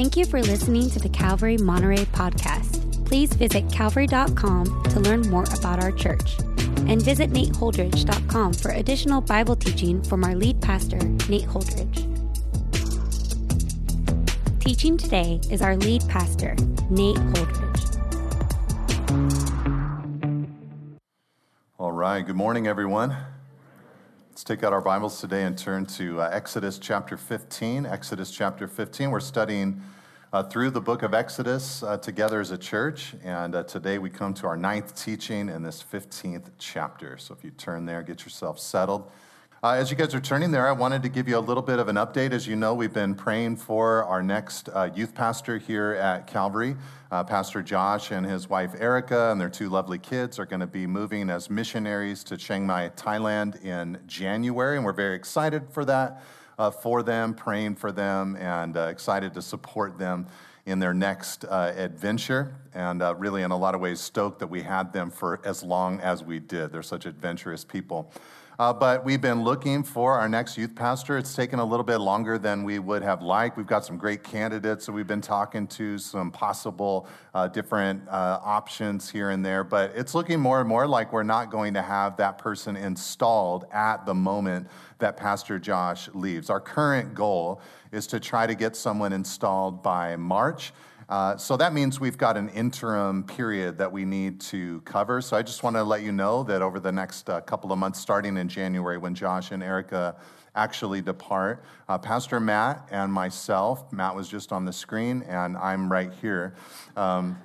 Thank you for listening to the Calvary Monterey podcast. Please visit calvary.com to learn more about our church. And visit nateholdridge.com for additional Bible teaching from our lead pastor, Nate Holdridge. Teaching today is our lead pastor, Nate Holdridge. All right, good morning, everyone. Let's take out our Bibles today and turn to uh, Exodus chapter 15. Exodus chapter 15. We're studying uh, through the book of Exodus uh, together as a church, and uh, today we come to our ninth teaching in this 15th chapter. So if you turn there, get yourself settled. Uh, as you guys are turning there, I wanted to give you a little bit of an update. As you know, we've been praying for our next uh, youth pastor here at Calvary. Uh, pastor Josh and his wife Erica and their two lovely kids are going to be moving as missionaries to Chiang Mai, Thailand in January, and we're very excited for that, uh, for them, praying for them, and uh, excited to support them in their next uh, adventure. And really, in a lot of ways, stoked that we had them for as long as we did. They're such adventurous people. Uh, but we've been looking for our next youth pastor. It's taken a little bit longer than we would have liked. We've got some great candidates, so we've been talking to some possible uh, different uh, options here and there. But it's looking more and more like we're not going to have that person installed at the moment that Pastor Josh leaves. Our current goal is to try to get someone installed by March. Uh, so that means we've got an interim period that we need to cover. So I just want to let you know that over the next uh, couple of months, starting in January, when Josh and Erica actually depart, uh, Pastor Matt and myself, Matt was just on the screen, and I'm right here. Um,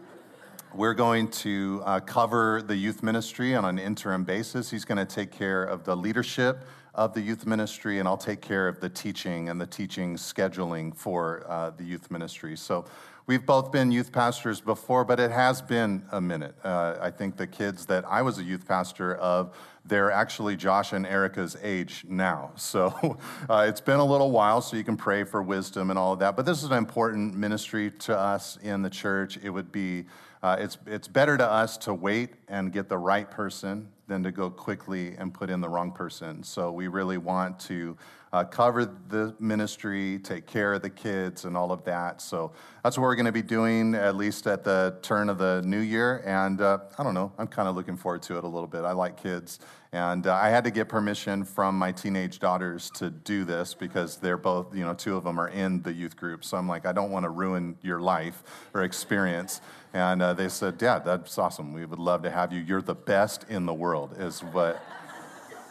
we're going to uh, cover the youth ministry on an interim basis. He's going to take care of the leadership of the youth ministry, and I'll take care of the teaching and the teaching scheduling for uh, the youth ministry. So We've both been youth pastors before, but it has been a minute. Uh, I think the kids that I was a youth pastor of, they're actually Josh and Erica's age now. So uh, it's been a little while, so you can pray for wisdom and all of that. But this is an important ministry to us in the church. It would be, uh, it's, it's better to us to wait and get the right person than to go quickly and put in the wrong person. So we really want to uh, cover the ministry, take care of the kids, and all of that. So that's what we're going to be doing at least at the turn of the new year. And uh, I don't know, I'm kind of looking forward to it a little bit. I like kids. And uh, I had to get permission from my teenage daughters to do this because they're both, you know, two of them are in the youth group. So I'm like, I don't want to ruin your life or experience. And uh, they said, Dad, that's awesome. We would love to have you. You're the best in the world, is what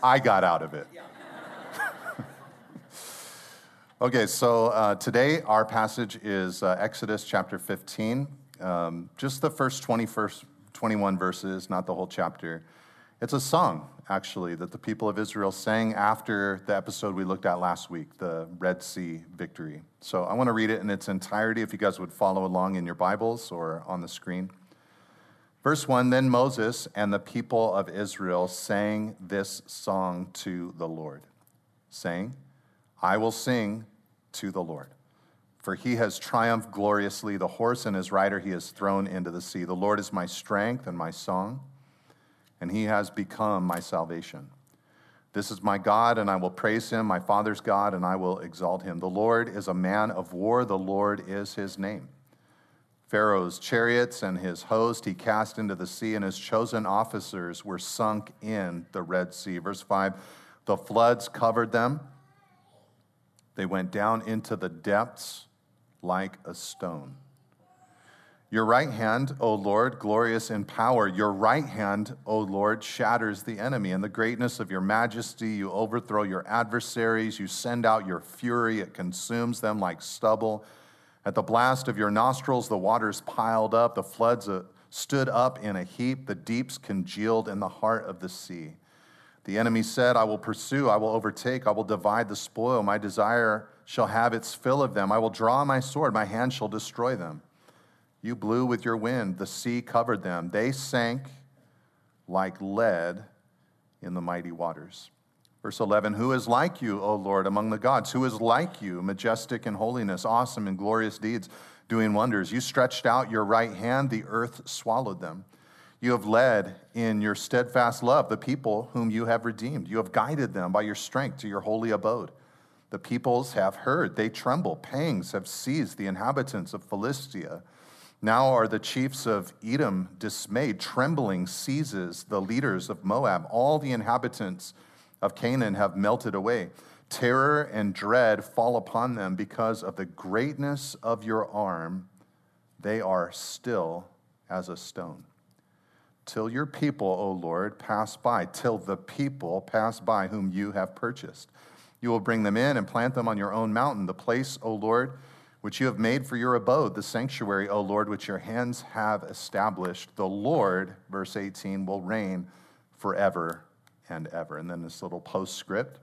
I got out of it. Okay, so uh, today our passage is uh, Exodus chapter 15, um, just the first 21st, 21 verses, not the whole chapter. It's a song, actually, that the people of Israel sang after the episode we looked at last week, the Red Sea victory. So I want to read it in its entirety if you guys would follow along in your Bibles or on the screen. Verse 1 Then Moses and the people of Israel sang this song to the Lord, saying, I will sing to the Lord. For he has triumphed gloriously. The horse and his rider he has thrown into the sea. The Lord is my strength and my song, and he has become my salvation. This is my God, and I will praise him, my father's God, and I will exalt him. The Lord is a man of war, the Lord is his name. Pharaoh's chariots and his host he cast into the sea, and his chosen officers were sunk in the Red Sea. Verse 5 The floods covered them they went down into the depths like a stone. Your right hand, O Lord, glorious in power, your right hand, O Lord, shatters the enemy. In the greatness of your majesty, you overthrow your adversaries. You send out your fury, it consumes them like stubble. At the blast of your nostrils, the waters piled up, the floods uh, stood up in a heap, the deeps congealed in the heart of the sea. The enemy said, I will pursue, I will overtake, I will divide the spoil. My desire shall have its fill of them. I will draw my sword, my hand shall destroy them. You blew with your wind, the sea covered them. They sank like lead in the mighty waters. Verse 11 Who is like you, O Lord, among the gods? Who is like you, majestic in holiness, awesome in glorious deeds, doing wonders? You stretched out your right hand, the earth swallowed them. You have led in your steadfast love the people whom you have redeemed. You have guided them by your strength to your holy abode. The peoples have heard, they tremble. Pangs have seized the inhabitants of Philistia. Now are the chiefs of Edom dismayed. Trembling seizes the leaders of Moab. All the inhabitants of Canaan have melted away. Terror and dread fall upon them because of the greatness of your arm. They are still as a stone. Till your people, O Lord, pass by, till the people pass by whom you have purchased. You will bring them in and plant them on your own mountain, the place, O Lord, which you have made for your abode, the sanctuary, O Lord, which your hands have established. The Lord, verse 18, will reign forever and ever. And then this little postscript.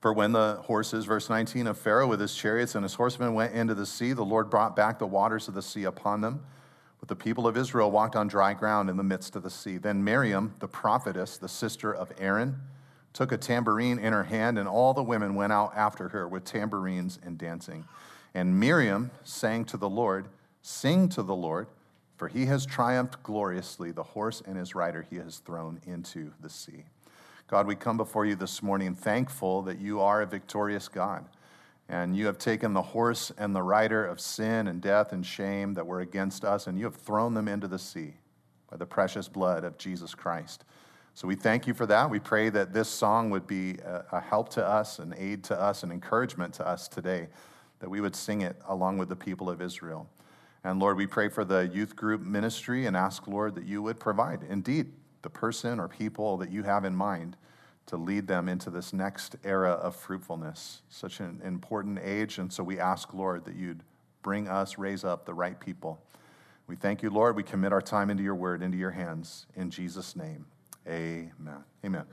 For when the horses, verse 19, of Pharaoh with his chariots and his horsemen went into the sea, the Lord brought back the waters of the sea upon them. But the people of Israel walked on dry ground in the midst of the sea. Then Miriam, the prophetess, the sister of Aaron, took a tambourine in her hand, and all the women went out after her with tambourines and dancing. And Miriam sang to the Lord, Sing to the Lord, for he has triumphed gloriously. The horse and his rider he has thrown into the sea. God, we come before you this morning thankful that you are a victorious God. And you have taken the horse and the rider of sin and death and shame that were against us, and you have thrown them into the sea by the precious blood of Jesus Christ. So we thank you for that. We pray that this song would be a help to us, an aid to us, an encouragement to us today, that we would sing it along with the people of Israel. And Lord, we pray for the youth group ministry and ask, Lord, that you would provide indeed the person or people that you have in mind to lead them into this next era of fruitfulness, such an important age. And so we ask, Lord, that you'd bring us, raise up the right people. We thank you, Lord. We commit our time into your word, into your hands. In Jesus' name, amen. Amen.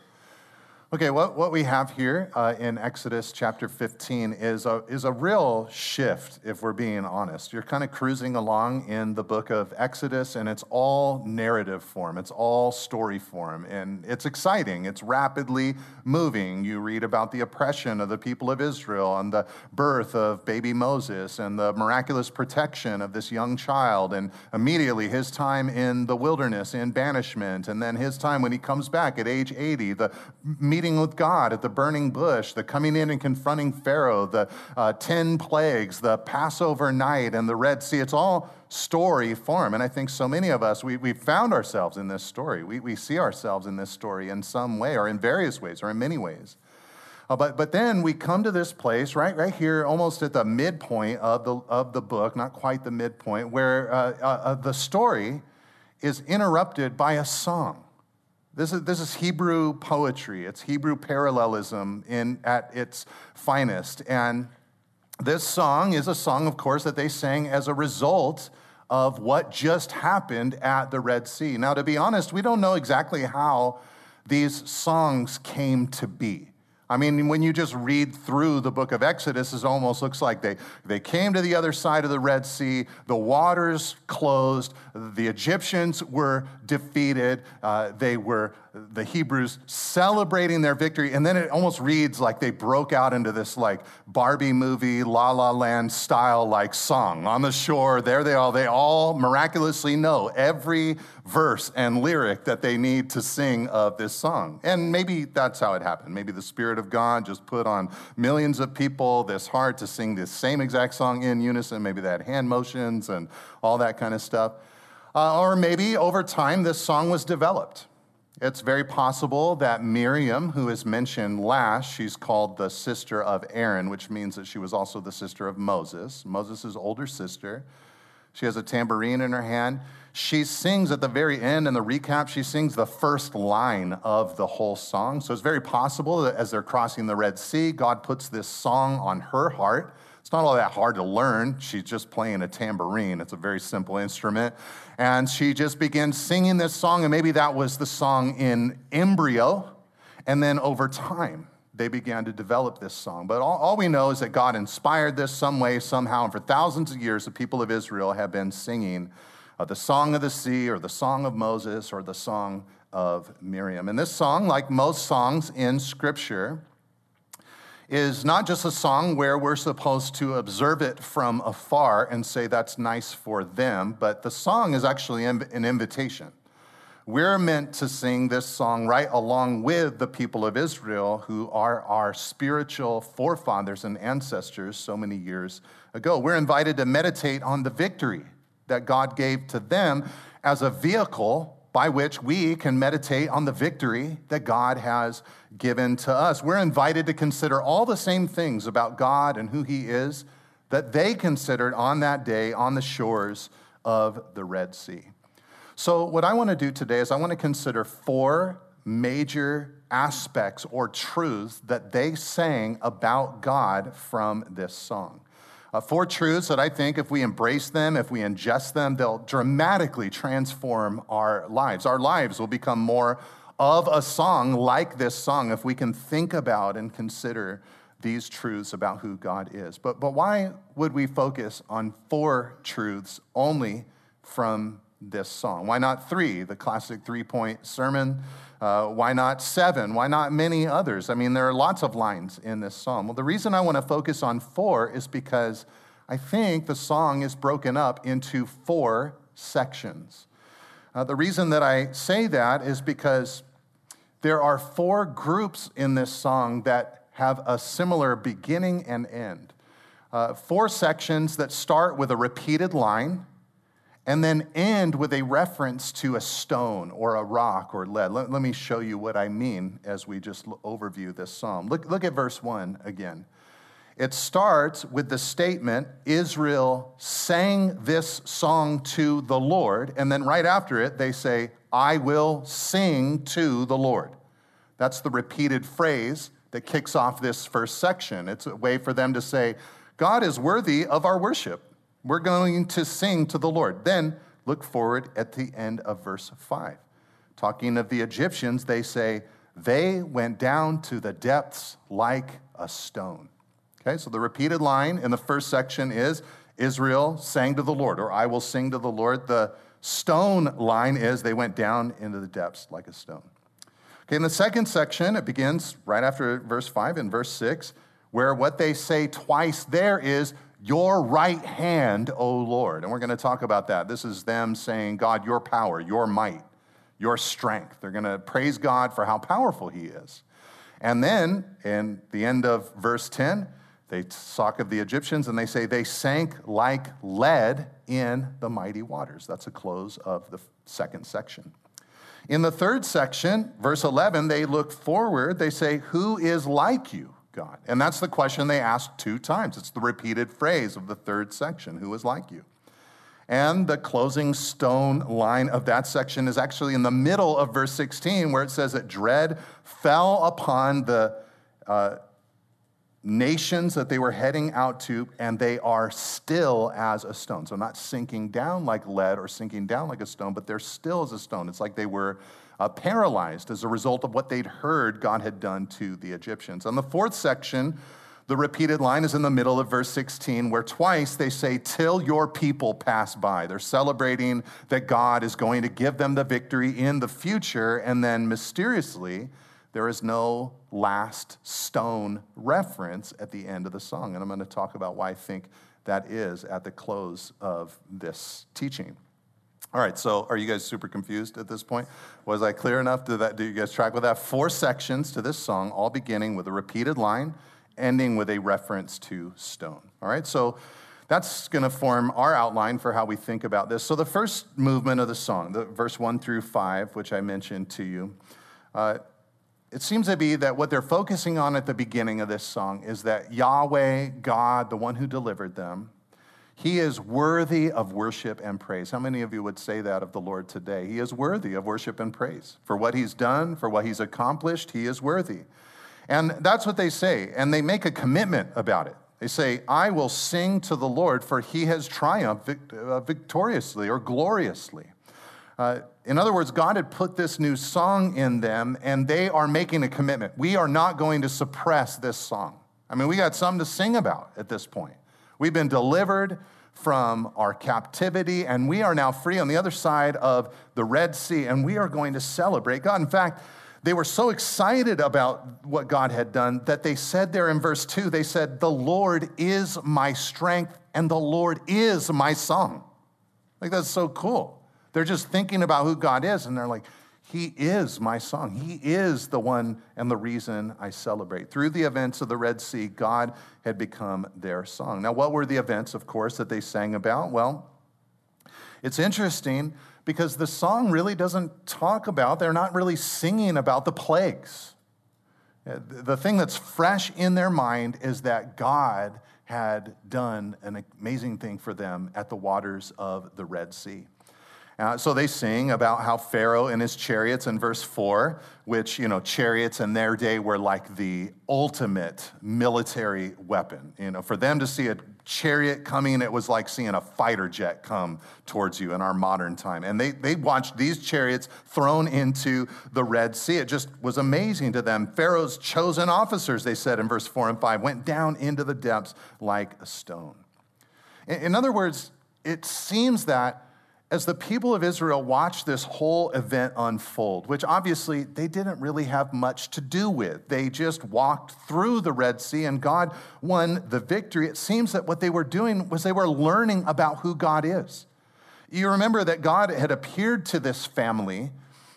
Okay, what, what we have here uh, in Exodus chapter 15 is a, is a real shift, if we're being honest. You're kind of cruising along in the book of Exodus, and it's all narrative form, it's all story form, and it's exciting. It's rapidly moving. You read about the oppression of the people of Israel, and the birth of baby Moses, and the miraculous protection of this young child, and immediately his time in the wilderness in banishment, and then his time when he comes back at age 80, the meeting with God at the burning bush, the coming in and confronting Pharaoh, the uh, 10 plagues, the Passover night, and the Red Sea. It's all story form. And I think so many of us, we, we found ourselves in this story. We, we see ourselves in this story in some way, or in various ways, or in many ways. Uh, but, but then we come to this place right, right here, almost at the midpoint of the, of the book, not quite the midpoint, where uh, uh, uh the story is interrupted by a song. This is, this is Hebrew poetry. It's Hebrew parallelism in, at its finest. And this song is a song, of course, that they sang as a result of what just happened at the Red Sea. Now, to be honest, we don't know exactly how these songs came to be. I mean, when you just read through the book of Exodus, it almost looks like they, they came to the other side of the Red Sea, the waters closed, the Egyptians were defeated, uh, they were the Hebrews celebrating their victory. And then it almost reads like they broke out into this like Barbie movie, La La Land style like song on the shore. There they are. They all miraculously know every verse and lyric that they need to sing of this song. And maybe that's how it happened. Maybe the Spirit of God just put on millions of people this heart to sing this same exact song in unison. Maybe they had hand motions and all that kind of stuff. Uh, or maybe over time this song was developed. It's very possible that Miriam, who is mentioned last, she's called the sister of Aaron, which means that she was also the sister of Moses, Moses' older sister. She has a tambourine in her hand. She sings at the very end in the recap, she sings the first line of the whole song. So it's very possible that as they're crossing the Red Sea, God puts this song on her heart it's not all that hard to learn. She's just playing a tambourine, it's a very simple instrument. And she just begins singing this song, and maybe that was the song in embryo. And then over time, they began to develop this song. But all, all, we know is that God inspired this some way, somehow, and for thousands of years, the people of Israel have been singing uh, the song of the sea, or the song of Moses, or the song of Miriam. And this song, like most songs in Scripture, is not just a song where we're supposed to observe it from afar and say that's nice for them, but the song is actually an invitation. we're meant to sing this song right along with the people of Israel, who are our spiritual forefathers and ancestors so many years ago. We're invited to meditate on the victory that God gave to them as a vehicle by which we can meditate on the victory that God has given to us. We're invited to consider all the same things about God and who He is that they considered on that day on the shores of the Red Sea. So, what I want to do today is I want to consider four major aspects or truths that they sang about God from this song. Uh, four truths that I think if we embrace them, if we ingest them, they'll dramatically transform our lives. Our lives will become more of a song like this song if we can think about and consider these truths about who God is. But, but why would we focus on four truths only from this song? Why not three, the classic three point sermon? Uh, why not seven? Why not many others? I mean, there are lots of lines in this song. Well, the reason I want to focus on four is because I think the song is broken up into four sections. Uh, the reason that I say that is because there are four groups in this song that have a similar beginning and end. Uh, four sections that start with a repeated line and then end with a reference to a stone or a rock or lead. Let, let me show you what I mean as we just overview this psalm. Look, look at verse 1 again. It starts with the statement Israel sang this song to the Lord, and then right after it, they say, I will sing to the Lord. That's the repeated phrase that kicks off this first section. It's a way for them to say, God is worthy of our worship. We're going to sing to the Lord. Then look forward at the end of verse 5. Talking of the Egyptians, they say, They went down to the depths like a stone. Okay, so the repeated line in the first section is Israel sang to the Lord, or I will sing to the Lord. The stone line is they went down into the depths like a stone. Okay, in the second section, it begins right after verse 5 in verse 6, where what they say twice there is, your right hand, O Lord. And we're going to talk about that. This is them saying, God, your power, your might, your strength. They're going to praise God for how powerful He is. And then in the end of verse 10, they talk of the Egyptians and they say they sank like lead in the mighty waters. That's a close of the second section. In the third section, verse 11, they look forward. They say, Who is like you? God? And that's the question they ask two times. It's the repeated phrase of the third section Who is like you? And the closing stone line of that section is actually in the middle of verse 16, where it says that dread fell upon the uh, nations that they were heading out to, and they are still as a stone. So, not sinking down like lead or sinking down like a stone, but they're still as a stone. It's like they were uh, paralyzed as a result of what they'd heard God had done to the Egyptians. On the fourth section, the repeated line is in the middle of verse 16, where twice they say, Till your people pass by. They're celebrating that God is going to give them the victory in the future. And then mysteriously, there is no last stone reference at the end of the song. And I'm going to talk about why I think that is at the close of this teaching. All right, so are you guys super confused at this point? Was I clear enough? Did, that, do you guys track with that? Four sections to this song, all beginning with a repeated line, ending with a reference to stone. All right, so that's going to form our outline for how we think about this. So the first movement of the song, the verse one through five, which I mentioned to you, uh, it seems to be that what they're focusing on at the beginning of this song is that Yahweh, God, the one who delivered them, he is worthy of worship and praise. How many of you would say that of the Lord today? He is worthy of worship and praise. For what he's done, for what he's accomplished, he is worthy. And that's what they say. And they make a commitment about it. They say, I will sing to the Lord, for he has triumphed uh, victoriously or gloriously. Uh, in other words, God had put this new song in them, and they are making a commitment. We are not going to suppress this song. I mean, we got something to sing about at this point. We've been delivered from our captivity, and we are now free on the other side of the Red Sea, and we are going to celebrate God. In fact, they were so excited about what God had done that they said there in verse 2, they said, The Lord is my strength, and the Lord is my song. Like, that's so cool. They're just thinking about who God is, and they're like, He is my song. He is the one and the reason I celebrate. Through the events of the Red Sea, God had become their song. Now, what were the events, of course, that they sang about? Well, it's interesting because the song really doesn't talk about, they're not really singing about the plagues. Uh, the thing that's fresh in their mind is that God had done an amazing thing for them at the waters of the Red Sea. Uh, so they sing about how Pharaoh and his chariots in verse 4, which, you know, chariots in their day were like the ultimate military weapon. You know, for them to see a chariot coming, it was like seeing a fighter jet come towards you in our modern time. And they, they watched these chariots thrown into the Red Sea. It just was amazing to them. Pharaoh's chosen officers, they said in verse 4 and 5, went down into the depths like a stone. In, in other words, it seems that as the people of Israel watched this whole event unfold, which obviously they didn't really have much to do with, they just walked through the Red Sea and God won the victory. It seems that what they were doing was they were learning about who God is. You remember that God had appeared to this family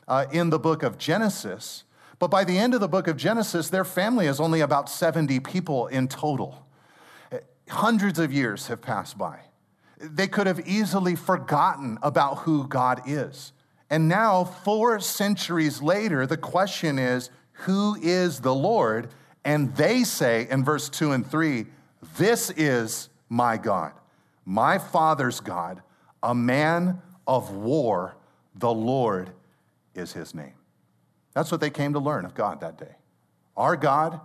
uh, in the book of Genesis, but by the end of the book of Genesis, their family is only about 70 people in total. Hundreds of years have passed by. They could have easily forgotten about who God is. And now, four centuries later, the question is who is the Lord? And they say in verse 2 and 3, This is my God, my Father's God, a man of war. The Lord is his name. That's what they came to learn of God that day. Our God,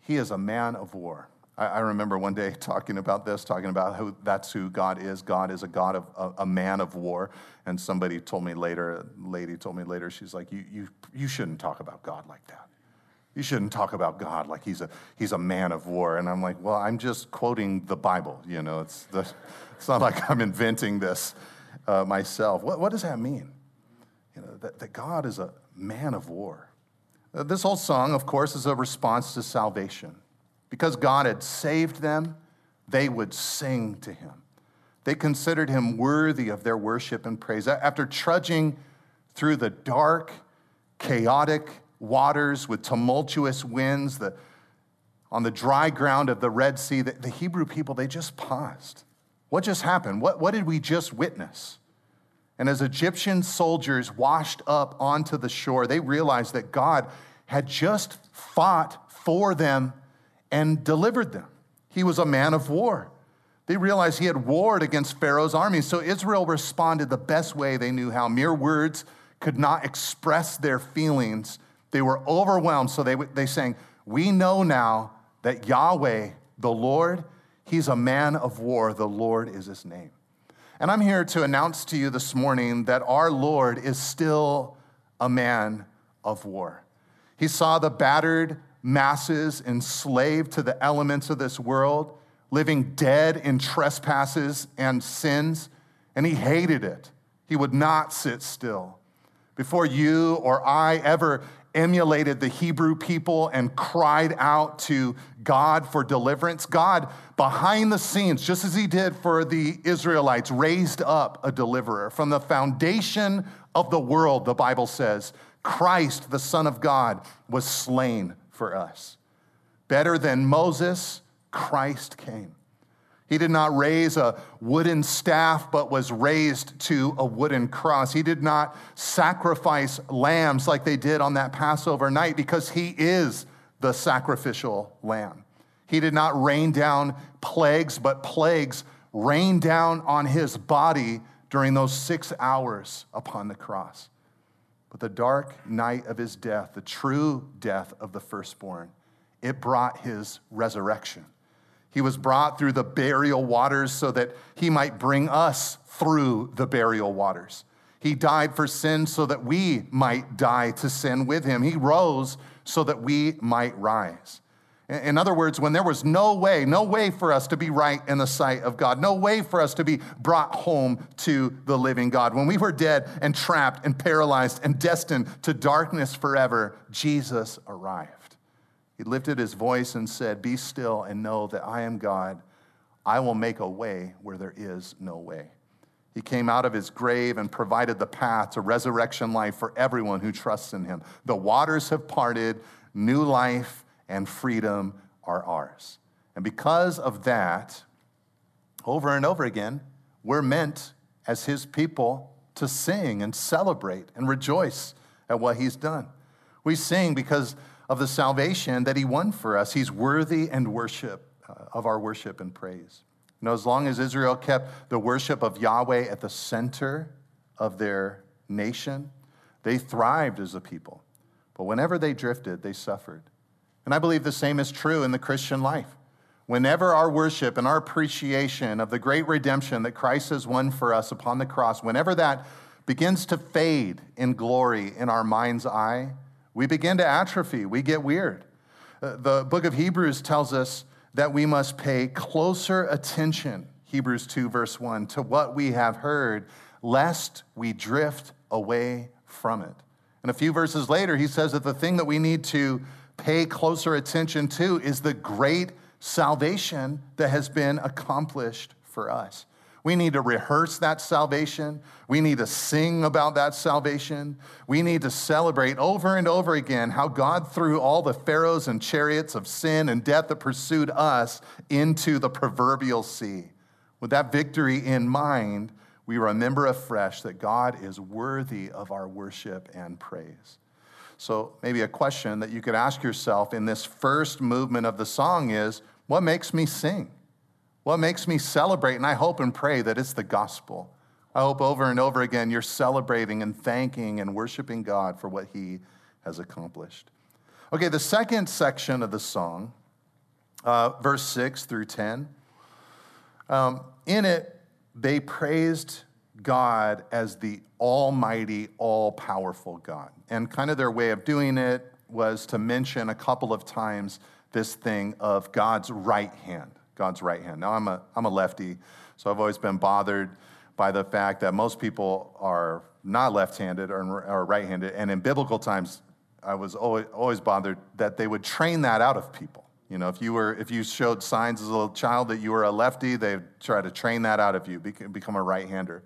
he is a man of war. I, I remember one day talking about this, talking about who that's who God is. God is a God of a, a man of war. And somebody told me later, a lady told me later, she's like, you, you, you shouldn't talk about God like that. You shouldn't talk about God like he's a, he's a man of war. And I'm like, well, I'm just quoting the Bible. You know, it's, the, it's not like I'm inventing this uh, myself. What, what does that mean? You know, that, that God is a man of war. Uh, this whole song, of course, is a response to salvation. Because God had saved them, they would sing to him. They considered him worthy of their worship and praise. After trudging through the dark, chaotic waters with tumultuous winds, the, on the dry ground of the Red Sea, the, the Hebrew people, they just paused. What just happened? What, what did we just witness? And as Egyptian soldiers washed up onto the shore, they realized that God had just fought for them and delivered them. He was a man of war. They realized he had warred against Pharaoh's army. So Israel responded the best way they knew how. Mere words could not express their feelings. They were overwhelmed. So they, they sang, We know now that Yahweh, the Lord, he's a man of war. The Lord is his name. And I'm here to announce to you this morning that our Lord is still a man of war. He saw the battered, masses enslaved to the elements of this world, living dead in trespasses and sins, and he hated it. He would not sit still. Before you or I ever emulated the Hebrew people and cried out to God for deliverance, God, behind the scenes, just as he did for the Israelites, raised up a deliverer. From the foundation of the world, the Bible says, Christ, the Son of God, was slain for us. Better than Moses, Christ came. He did not raise a wooden staff, but was raised to a wooden cross. He did not sacrifice lambs like they did on that Passover night because he is the sacrificial lamb. He did not rain down plagues, but plagues rained down on his body during those six hours upon the cross. But the dark night of his death, the true death of the firstborn, it brought his resurrection. He was brought through the burial waters so that he might bring us through the burial waters. He died for sin so that we might die to sin with him. He rose so that we might rise. In other words, when there was no way, no way for us to be right in the sight of God, no way for us to be brought home to the living God, when we were dead and trapped and paralyzed and destined to darkness forever, Jesus arrived. He lifted his voice and said, Be still and know that I am God. I will make a way where there is no way. He came out of his grave and provided the path to resurrection life for everyone who trusts in him. The waters have parted, new life and freedom are ours. And because of that, over and over again, we're meant as his people to sing and celebrate and rejoice at what he's done. We sing because of the salvation that he won for us. He's worthy and worship uh, of our worship and praise. You know, as long as Israel kept the worship of Yahweh at the center of their nation, they thrived as a people. But whenever they drifted, they suffered. And I believe the same is true in the Christian life. Whenever our worship and our appreciation of the great redemption that Christ has won for us upon the cross, whenever that begins to fade in glory in our mind's eye, we begin to atrophy. We get weird. Uh, the book of Hebrews tells us that we must pay closer attention, Hebrews 2, verse 1, to what we have heard, lest we drift away from it. And a few verses later, he says that the thing that we need to pay closer attention to is the great salvation that has been accomplished for us. We need to rehearse that salvation. We need to sing about that salvation. We need to celebrate over and over again how God threw all the pharaohs and chariots of sin and death that pursued us into the proverbial sea. With that victory in mind, we remember afresh that God is worthy of our worship and praise. So, maybe a question that you could ask yourself in this first movement of the song is what makes me sing? What makes me celebrate, and I hope and pray that it's the gospel. I hope over and over again you're celebrating and thanking and worshiping God for what He has accomplished. Okay, the second section of the song, uh, verse 6 through 10, um, in it, they praised God as the almighty, all powerful God. And kind of their way of doing it was to mention a couple of times this thing of God's right hand. God's right hand. Now, I'm a, I'm a lefty, so I've always been bothered by the fact that most people are not left handed or, or right handed. And in biblical times, I was always, always bothered that they would train that out of people. You know, if you were, if you showed signs as a little child that you were a lefty, they'd try to train that out of you, become a right hander.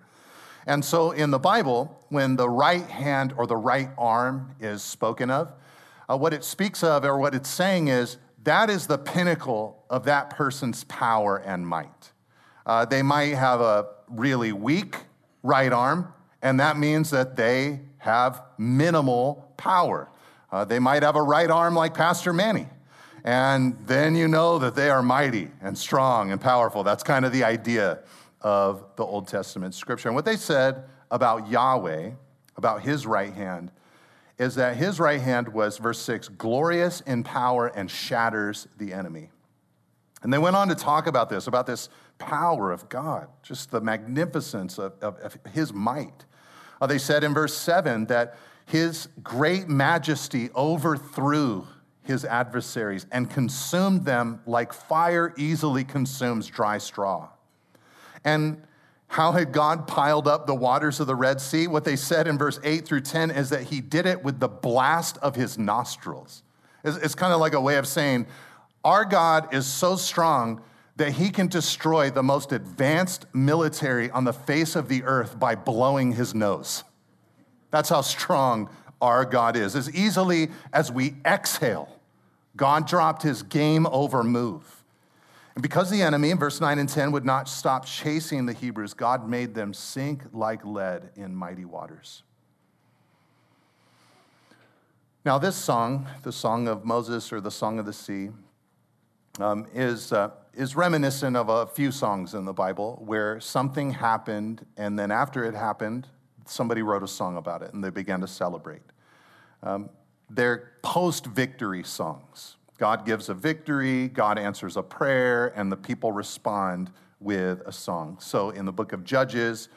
And so in the Bible, when the right hand or the right arm is spoken of, uh, what it speaks of or what it's saying is that is the pinnacle of that person's power and might. Uh, they might have a really weak right arm, and that means that they have minimal power. Uh, they might have a right arm like Pastor Manny, and then you know that they are mighty and strong and powerful. That's kind of the idea of the Old Testament scripture. And what they said about Yahweh, about his right hand, is that his right hand was, verse 6, glorious in power and shatters the enemy. And they went on to talk about this, about this power of God, just the magnificence of, of, of his might. Uh, they said in verse 7 that his great majesty overthrew his adversaries and consumed them like fire easily consumes dry straw. And how had God piled up the waters of the Red Sea? What they said in verse 8 through 10 is that he did it with the blast of his nostrils. It's, it's kind of like a way of saying, Our God is so strong that he can destroy the most advanced military on the face of the earth by blowing his nose. That's how strong our God is. As easily as we exhale, God dropped his game over move. And because the enemy, in verse 9 and 10, would not stop chasing the Hebrews, God made them sink like lead in mighty waters. Now, this song, the Song of Moses or the Song of the Sea, um, is, uh, is reminiscent of a few songs in the Bible where something happened, and then after it happened, somebody wrote a song about it and they began to celebrate. Um, they're post victory songs. God gives a victory, God answers a prayer, and the people respond with a song. So in the book of Judges,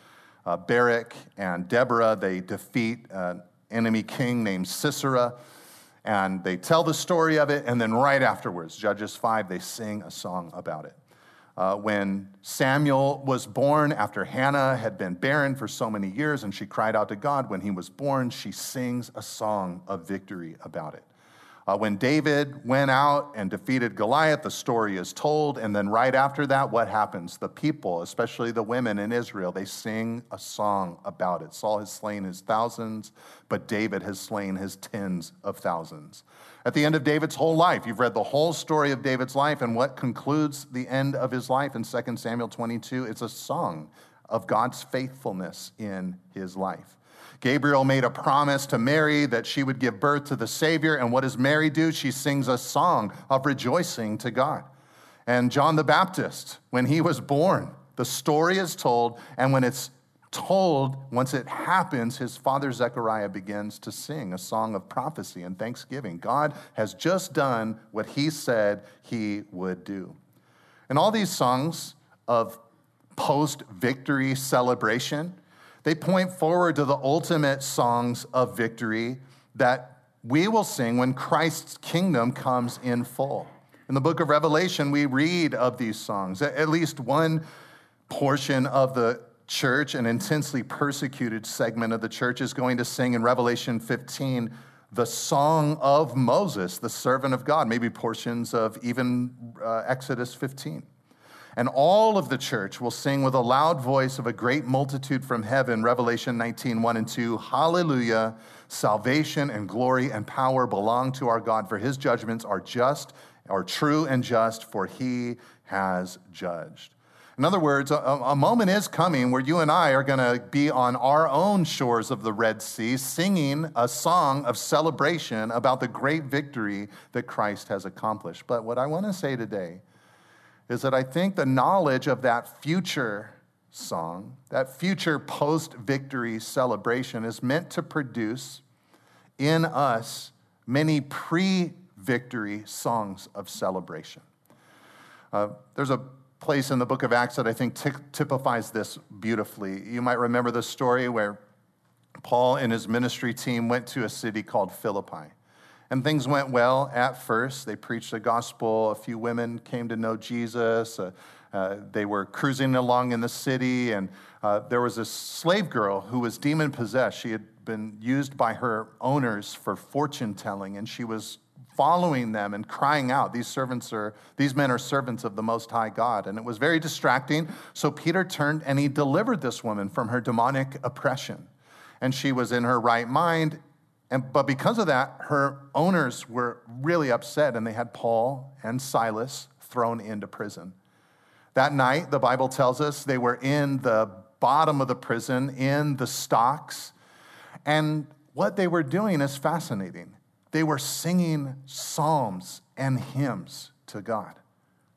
uh, Barak and Deborah, they defeat an enemy king named Sisera, and they tell the story of it, and then right afterwards, Judges 5, they sing a song about it. Uh, when Samuel was born, after Hannah had been barren for so many years and she cried out to God when he was born, she sings a song of victory about it. Uh, when David went out and defeated Goliath, the story is told. And then right after that, what happens? The people, especially the women in Israel, they sing a song about it. Saul has slain his thousands, but David has slain his tens of thousands. At the end of David's whole life, you've read the whole story of David's life, and what concludes the end of his life in 2 Samuel 22? It's a song of God's faithfulness in his life. Gabriel made a promise to Mary that she would give birth to the Savior. And what does Mary do? She sings a song of rejoicing to God. And John the Baptist, when he was born, the story is told. And when it's told, once it happens, his father Zechariah begins to sing a song of prophecy and thanksgiving. God has just done what he said he would do. And all these songs of post victory celebration, they point forward to the ultimate songs of victory that we will sing when Christ's kingdom comes in full. In the book of Revelation, we read of these songs. At least one portion of the church, an intensely persecuted segment of the church, is going to sing in Revelation 15 the song of Moses, the servant of God, maybe portions of even uh, Exodus 15. And all of the church will sing with a loud voice of a great multitude from heaven, Revelation 19, 1 and 2. Hallelujah. Salvation and glory and power belong to our God, for his judgments are just, are true and just, for he has judged. In other words, a, a moment is coming where you and I are going to be on our own shores of the Red Sea singing a song of celebration about the great victory that Christ has accomplished. But what I want to say today is that I think the knowledge of that future song, that future post victory celebration, is meant to produce in us many pre victory songs of celebration. Uh, there's a place in the book of Acts that I think t- typifies this beautifully. You might remember the story where Paul and his ministry team went to a city called Philippi. And things went well at first. They preached the gospel. A few women came to know Jesus. Uh, uh, they were cruising along in the city, and uh, there was a slave girl who was demon possessed. She had been used by her owners for fortune telling, and she was following them and crying out, These servants are, these men are servants of the Most High God. And it was very distracting. So Peter turned and he delivered this woman from her demonic oppression. And she was in her right mind and, but because of that, her owners were really upset and they had Paul and Silas thrown into prison. That night, the Bible tells us they were in the bottom of the prison, in the stocks. And what they were doing is fascinating. They were singing psalms and hymns to God.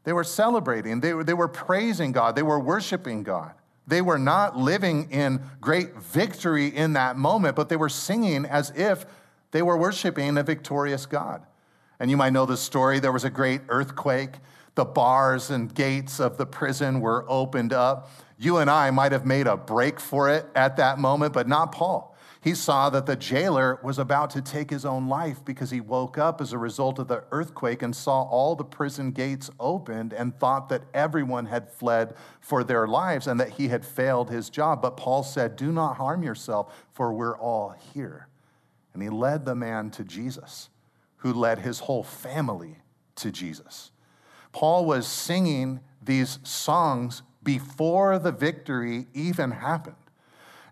They were celebrating, they were, they were praising God, they were worshiping God. They were not living in great victory in that moment, but they were singing as if they were worshiping a victorious God. And you might know the story. There was a great earthquake. The bars and gates of the prison were opened up. You and I might have made a break for it at that moment, but not Paul. He saw that the jailer was about to take his own life because he woke up as a result of the earthquake and saw all the prison gates opened and thought that everyone had fled for their lives and that he had failed his job. But Paul said, Do not harm yourself, for we're all here. And he led the man to Jesus, who led his whole family to Jesus. Paul was singing these songs before the victory even happened.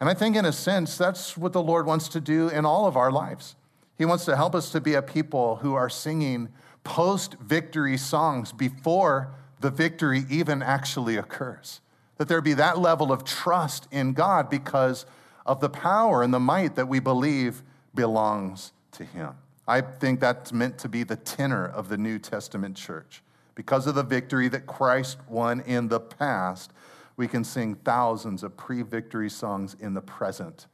And I think, in a sense, that's what the Lord wants to do in all of our lives. He wants to help us to be a people who are singing post victory songs before the victory even actually occurs. That there be that level of trust in God because of the power and the might that we believe belongs to Him. I think that's meant to be the tenor of the New Testament church. Because of the victory that Christ won in the past, we can sing thousands of pre victory songs in the present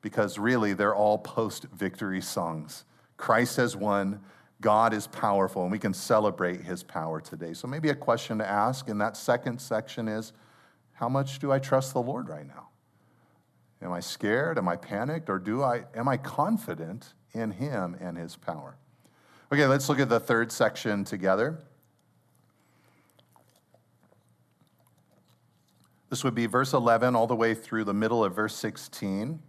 because really they're all post victory songs. Christ has won, God is powerful, and we can celebrate his power today. So, maybe a question to ask in that second section is how much do I trust the Lord right now? Am I scared? Am I panicked? Or do I, am I confident in him and his power? Okay, let's look at the third section together. This would be verse 11 all the way through the middle of verse 16.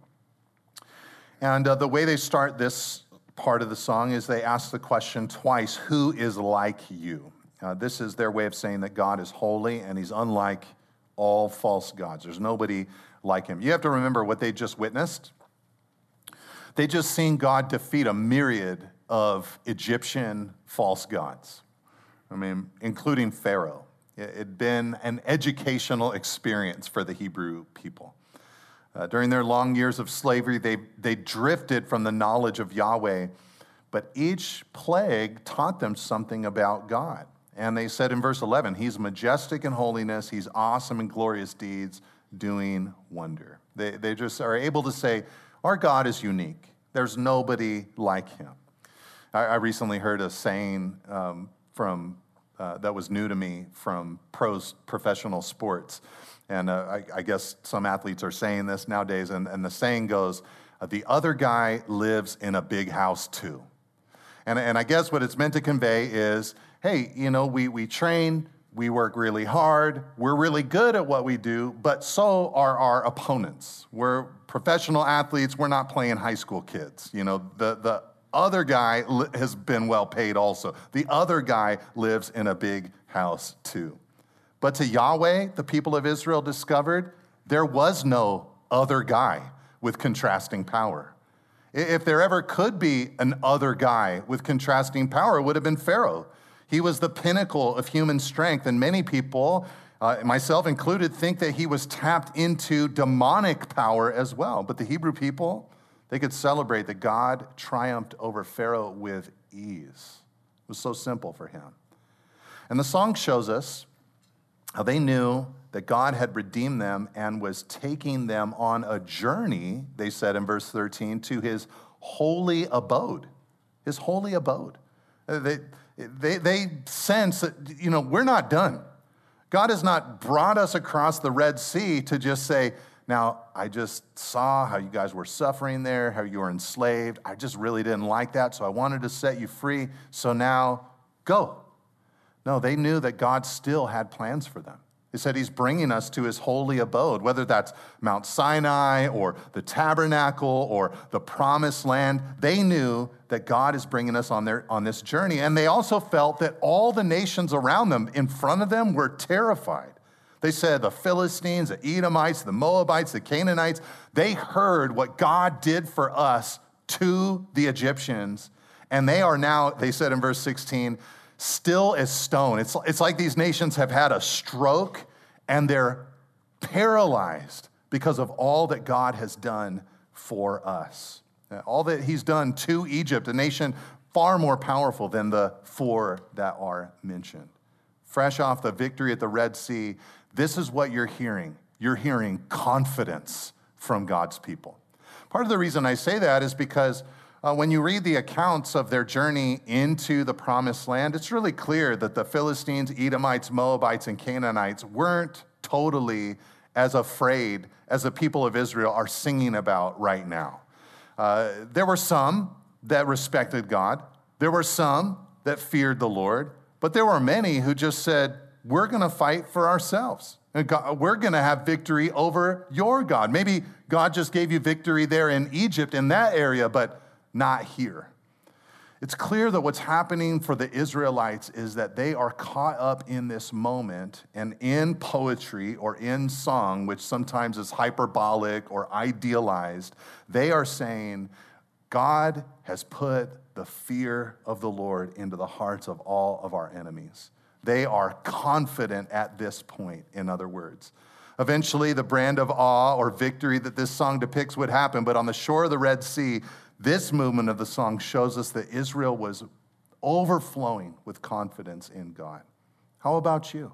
And uh, the way they start this part of the song is they ask the question twice Who is like you? Uh, this is their way of saying that God is holy and he's unlike all false gods. There's nobody like him. You have to remember what they just witnessed. They just seen God defeat a myriad of Egyptian false gods. I mean, including Pharaoh. It had been an educational experience for the Hebrew people. Uh, during their long years of slavery, they, they drifted from the knowledge of Yahweh, but each plague taught them something about God. And they said in verse 11, He's majestic in holiness, He's awesome in glorious deeds, doing wonder. They, they just are able to say, Our God is unique. There's nobody like Him. I, I recently heard a saying um, from uh, that was new to me from pros professional sports. And uh, I, I, guess some athletes are saying this nowadays, and, and the saying goes, uh, the other guy lives in a big house too. And, and I guess what it's meant to convey is hey, you know, we, we train, we work really hard, we're really good at what we do, but so are our opponents. We're professional athletes, we're not playing high school kids. You know, the, the other guy has been well paid also. The other guy lives in a big house too. But to Yahweh, the people of Israel discovered there was no other guy with contrasting power. If there ever could be an other guy with contrasting power, it would have been Pharaoh. He was the pinnacle of human strength, and many people, uh, myself included, think that he was tapped into demonic power as well. But the Hebrew people, they could celebrate that God triumphed over Pharaoh with ease. It was so simple for him. And the song shows us how they knew that God had redeemed them and was taking them on a journey, they said in verse 13, to his holy abode. His holy abode. Uh, they, they, they sense that, you know, we're not done. God has not brought us across the Red Sea to just say, now, I just saw how you guys were suffering there, how you were enslaved. I just really didn't like that, so I wanted to set you free. So now, go. No, they knew that God still had plans for them. He said he's bringing us to his holy abode, whether that's Mount Sinai or the tabernacle or the promised land. They knew that God is bringing us on, their, on this journey. And they also felt that all the nations around them, in front of them, were terrified. They said the Philistines, the Edomites, the Moabites, the Canaanites, they heard what God did for us to the Egyptians. And they are now, they said in verse 16, still as stone. It's, it's like these nations have had a stroke and they're paralyzed because of all that God has done for us. All that He's done to Egypt, a nation far more powerful than the four that are mentioned. Fresh off the victory at the Red Sea, this is what you're hearing. You're hearing confidence from God's people. Part of the reason I say that is because uh, when you read the accounts of their journey into the promised land, it's really clear that the Philistines, Edomites, Moabites, and Canaanites weren't totally as afraid as the people of Israel are singing about right now. Uh, there were some that respected God, there were some that feared the Lord, but there were many who just said, we're going to fight for ourselves. Uh, and God, uh, we're going to have victory over your God. Maybe God just gave you victory there in Egypt in that area, but not here. It's clear that what's happening for the Israelites is that they are caught up in this moment and in poetry or in song, which sometimes is hyperbolic or idealized. They are saying, God has put the fear of the Lord into the hearts of all of our enemies. They are confident at this point, in other words. Eventually, the brand of awe or victory that this song depicts would happen, but on the shore of the Red Sea, this movement of the song shows us that Israel was overflowing with confidence in God. How about you?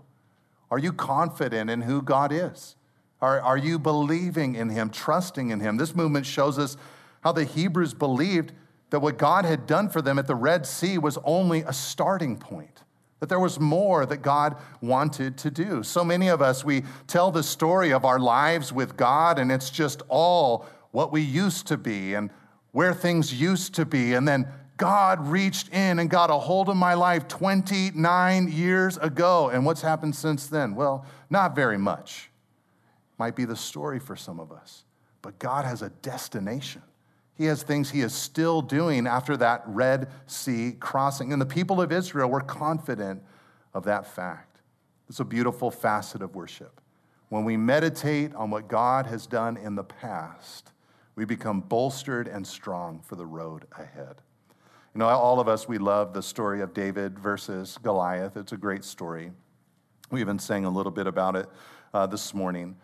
Are you confident in who God is? Are, are you believing in Him, trusting in Him? This movement shows us how the Hebrews believed that what God had done for them at the Red Sea was only a starting point that there was more that God wanted to do. So many of us, we tell the story of our lives with God, and it's just all what we used to be and where things used to be. And then God reached in and got a hold of my life 29 years ago. And what's happened since then? Well, not very much. Might be the story for some of us. But God has a destination. He has things he is still doing after that Red Sea crossing. And the people of Israel were confident of that fact. It's a beautiful facet of worship. When we meditate on what God has done in the past, we become bolstered and strong for the road ahead. You know, all of us, we love the story of David versus Goliath. It's a great story. We even sang a little bit about it uh, this morning.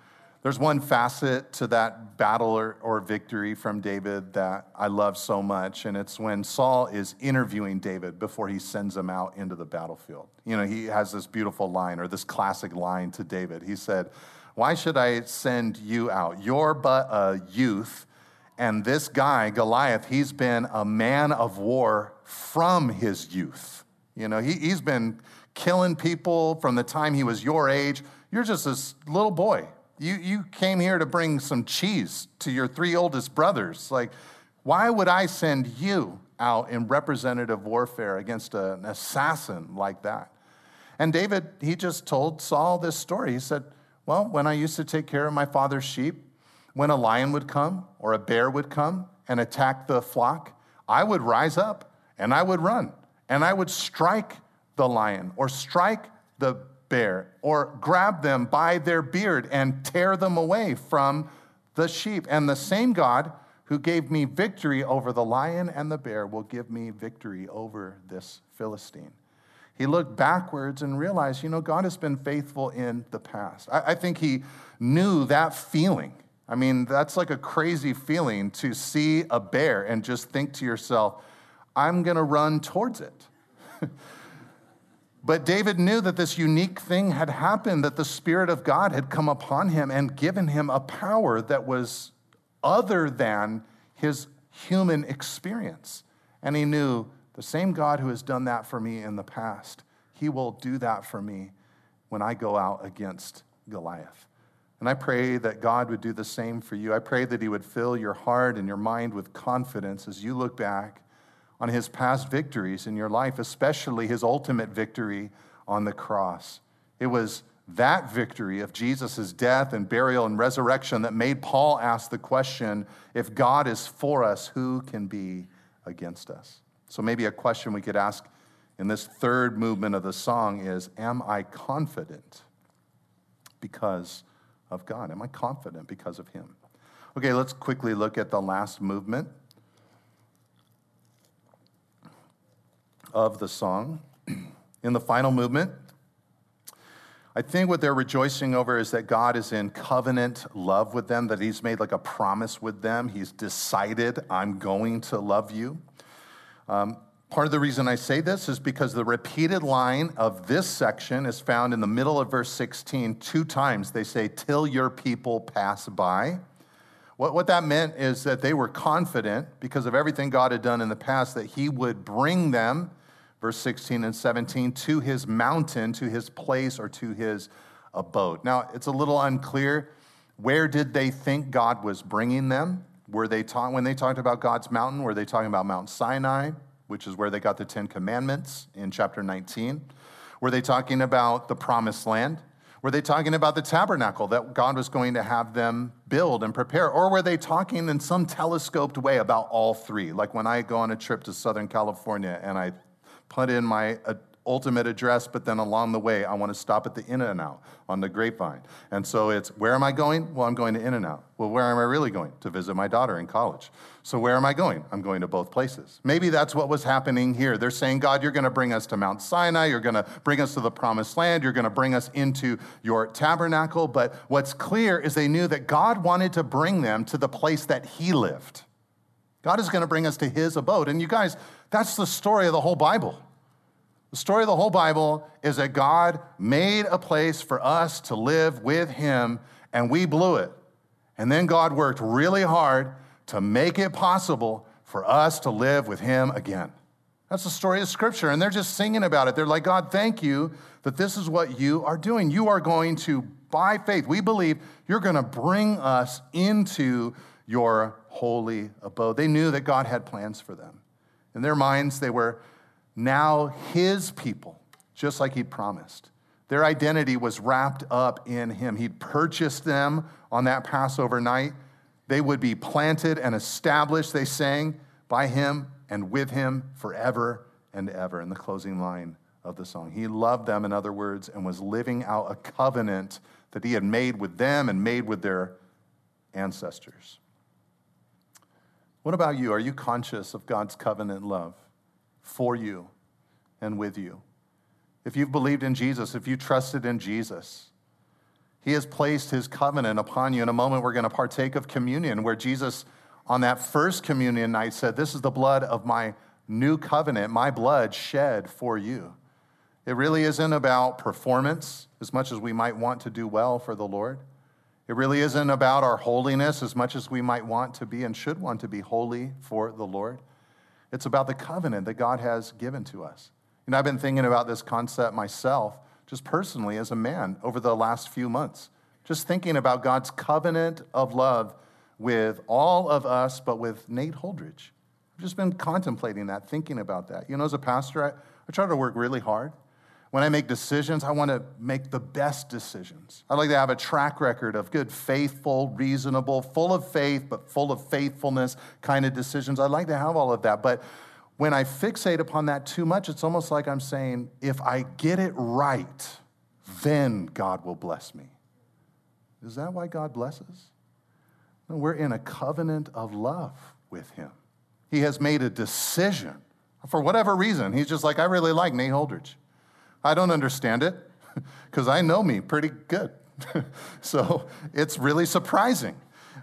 There's one facet to that battle or, or, victory from David that I love so much, and it's when Saul is interviewing David before he sends him out into the battlefield. You know, he has this beautiful line, or this classic line to David. He said, Why should I send you out? You're but a youth, and this guy, Goliath, he's been a man of war from his youth. You know, he, he's been killing people from the time he was your age. You're just this little boy you, you came here to bring some cheese to your three oldest brothers. Like, why would I send you out in representative warfare against an assassin like that? And David, he just told Saul this story. He said, Well, when I used to take care of my father's sheep, when a lion would come or a bear would come and attack the flock, I would rise up and I would run and I would strike the lion or strike the bear or grab them by their beard and tear them away from the sheep. And the same God who gave me victory over the lion and the bear will give me victory over this Philistine. He looked backwards and realized, you know, God has been faithful in the past. I, I think he knew that feeling. I mean, that's like a crazy feeling to see a bear and just think to yourself, I'm going to run towards it. But David knew that this unique thing had happened, that the Spirit of God had come upon him and given him a power that was other than his human experience. And he knew the same God who has done that for me in the past, he will do that for me when I go out against Goliath. And I pray that God would do the same for you. I pray that he would fill your heart and your mind with confidence as you look back on his past victories in your life, especially his ultimate victory on the cross. It was that victory of Jesus' death and burial and resurrection that made Paul ask the question if God is for us, who can be against us? So, maybe a question we could ask in this third movement of the song is Am I confident because of God? Am I confident because of Him? Okay, let's quickly look at the last movement. Of the song. In the final movement, I think what they're rejoicing over is that God is in covenant love with them, that He's made like a promise with them. He's decided, I'm going to love you. Um, part of the reason I say this is because the repeated line of this section is found in the middle of verse 16. Two times they say, Till your people pass by. What, what that meant is that they were confident because of everything God had done in the past that He would bring them verse 16 and 17, to his mountain, to his place, or to his abode. Now, it's a little unclear. Where did they think God was bringing them? Were they ta- when they talked about God's mountain, were they talking about Mount Sinai, which is where they got the Ten Commandments in chapter 19? Were they talking about the promised land? Were they talking about the tabernacle that God was going to have them build and prepare? Or were they talking in some telescoped way about all three? Like when I go on a trip to Southern California and I put in my uh, ultimate address, but then along the way, I want to stop at the In N Out on the Grapevine. And so it's, where am I going? Well, I'm going to In N Out. Well, where am I really going? To visit my daughter in college. So where am I going? I'm going to both places. Maybe that's what was happening here. They're saying, God, you're going to bring us to Mount Sinai. You're going to bring us to the promised land. You're going to bring us into your tabernacle. But what's clear is they knew that God wanted to bring them to the place that He lived. God is going to bring us to His abode. And you guys, that's the story of the whole Bible. The story of the whole Bible is that God made a place for us to live with Him, and we blew it. And then God worked really hard to make it possible for us to live with Him again. That's the story of Scripture. And they're just singing about it. They're like, God, thank you that this is what you are doing. You are going to, by faith, we believe you're going to bring us into your holy abode. They knew that God had plans for them. In their minds, they were now his people, just like he'd promised. Their identity was wrapped up in him. He'd purchased them on that Passover night. They would be planted and established, they sang, by him and with him forever and ever. In the closing line of the song, he loved them, in other words, and was living out a covenant that he had made with them and made with their ancestors. What about you? Are you conscious of God's covenant love for you and with you? If you've believed in Jesus, if you trusted in Jesus, He has placed His covenant upon you. In a moment, we're going to partake of communion, where Jesus, on that first communion night, said, This is the blood of my new covenant, my blood shed for you. It really isn't about performance as much as we might want to do well for the Lord. It really isn't about our holiness as much as we might want to be and should want to be holy for the Lord. It's about the covenant that God has given to us. Know, I've been thinking about this concept myself, just personally as a man, over the last few months. Just thinking about God's covenant of love with all of us, but with Nate Holdridge. I've just been contemplating that, thinking about that. You know, as a pastor, I, I try to work really hard when I make decisions, I want to make the best decisions. I'd like to have a track record of good, faithful, reasonable, full of faith, but full of faithfulness kind of decisions. I'd like to have all of that. But when I fixate upon that too much, it's almost like I'm saying, if I get it right, then God will bless me. Is that why God blesses? No, we're in a covenant of love with Him. He has made a decision for whatever reason. He's just like, I really like Nate Holdridge. I don't understand it because I know me pretty good. so it's really surprising.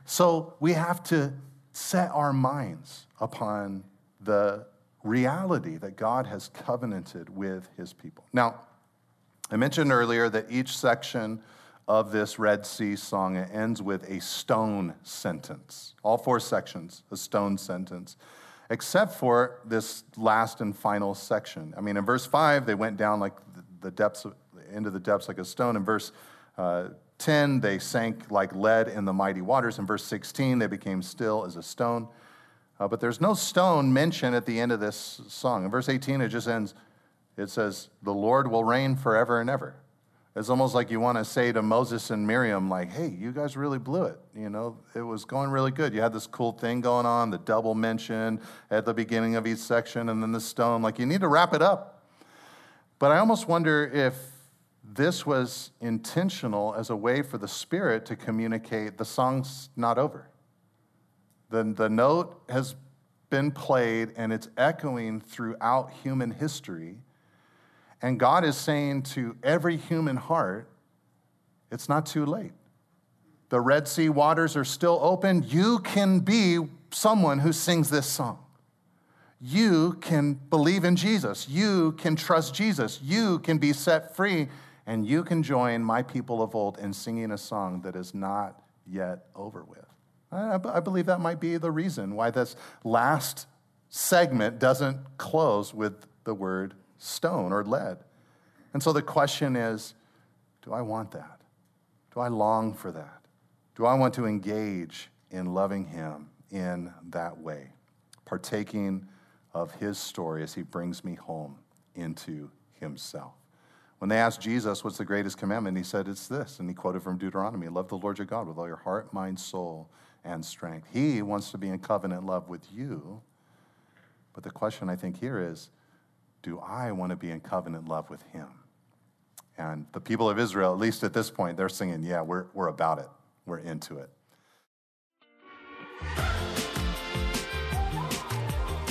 So we have to set our minds upon the reality that God has covenanted with his people. Now, I mentioned earlier that each section of this Red Sea song ends with a stone sentence. All four sections, a stone sentence except for this last and final section. I mean, in verse 5, they went down like the depths, of, into the depths like a stone. In verse uh, 10, they sank like lead in the mighty waters. In verse 16, they became still as a stone. Uh, but there's no stone mentioned at the end of this song. In verse 18, it just ends, it says, The Lord will reign forever and ever. It's almost like you want to say to Moses and Miriam, like, hey, you guys really blew it. You know, it was going really good. You had this cool thing going on, the double mention at the beginning of each section, and then the stone. Like, you need to wrap it up. But I almost wonder if this was intentional as a way for the Spirit to communicate the song's not over. The, the note has been played and it's echoing throughout human history and God is saying to every human heart, it's not too late. The Red Sea waters are still open. You can be someone who sings this song. You can believe in Jesus. You can trust Jesus. You can be set free. And you can join my people of old in singing a song that is not yet over with. I, believe that might be the reason why this last segment doesn't close with the word stone or lead. And so the question is do I want that? Do I long for that? Do I want to engage in loving Him in that way, partaking of His story as He brings me home into Himself? When they asked Jesus, What's the greatest commandment? He said, It's this. And he quoted from Deuteronomy Love the Lord your God with all your heart, mind, soul, and strength. He wants to be in covenant love with you. But the question I think here is do I want to be in covenant love with him? And the people of Israel, at least at this point, they're singing, Yeah, we're, we're about it, we're into it.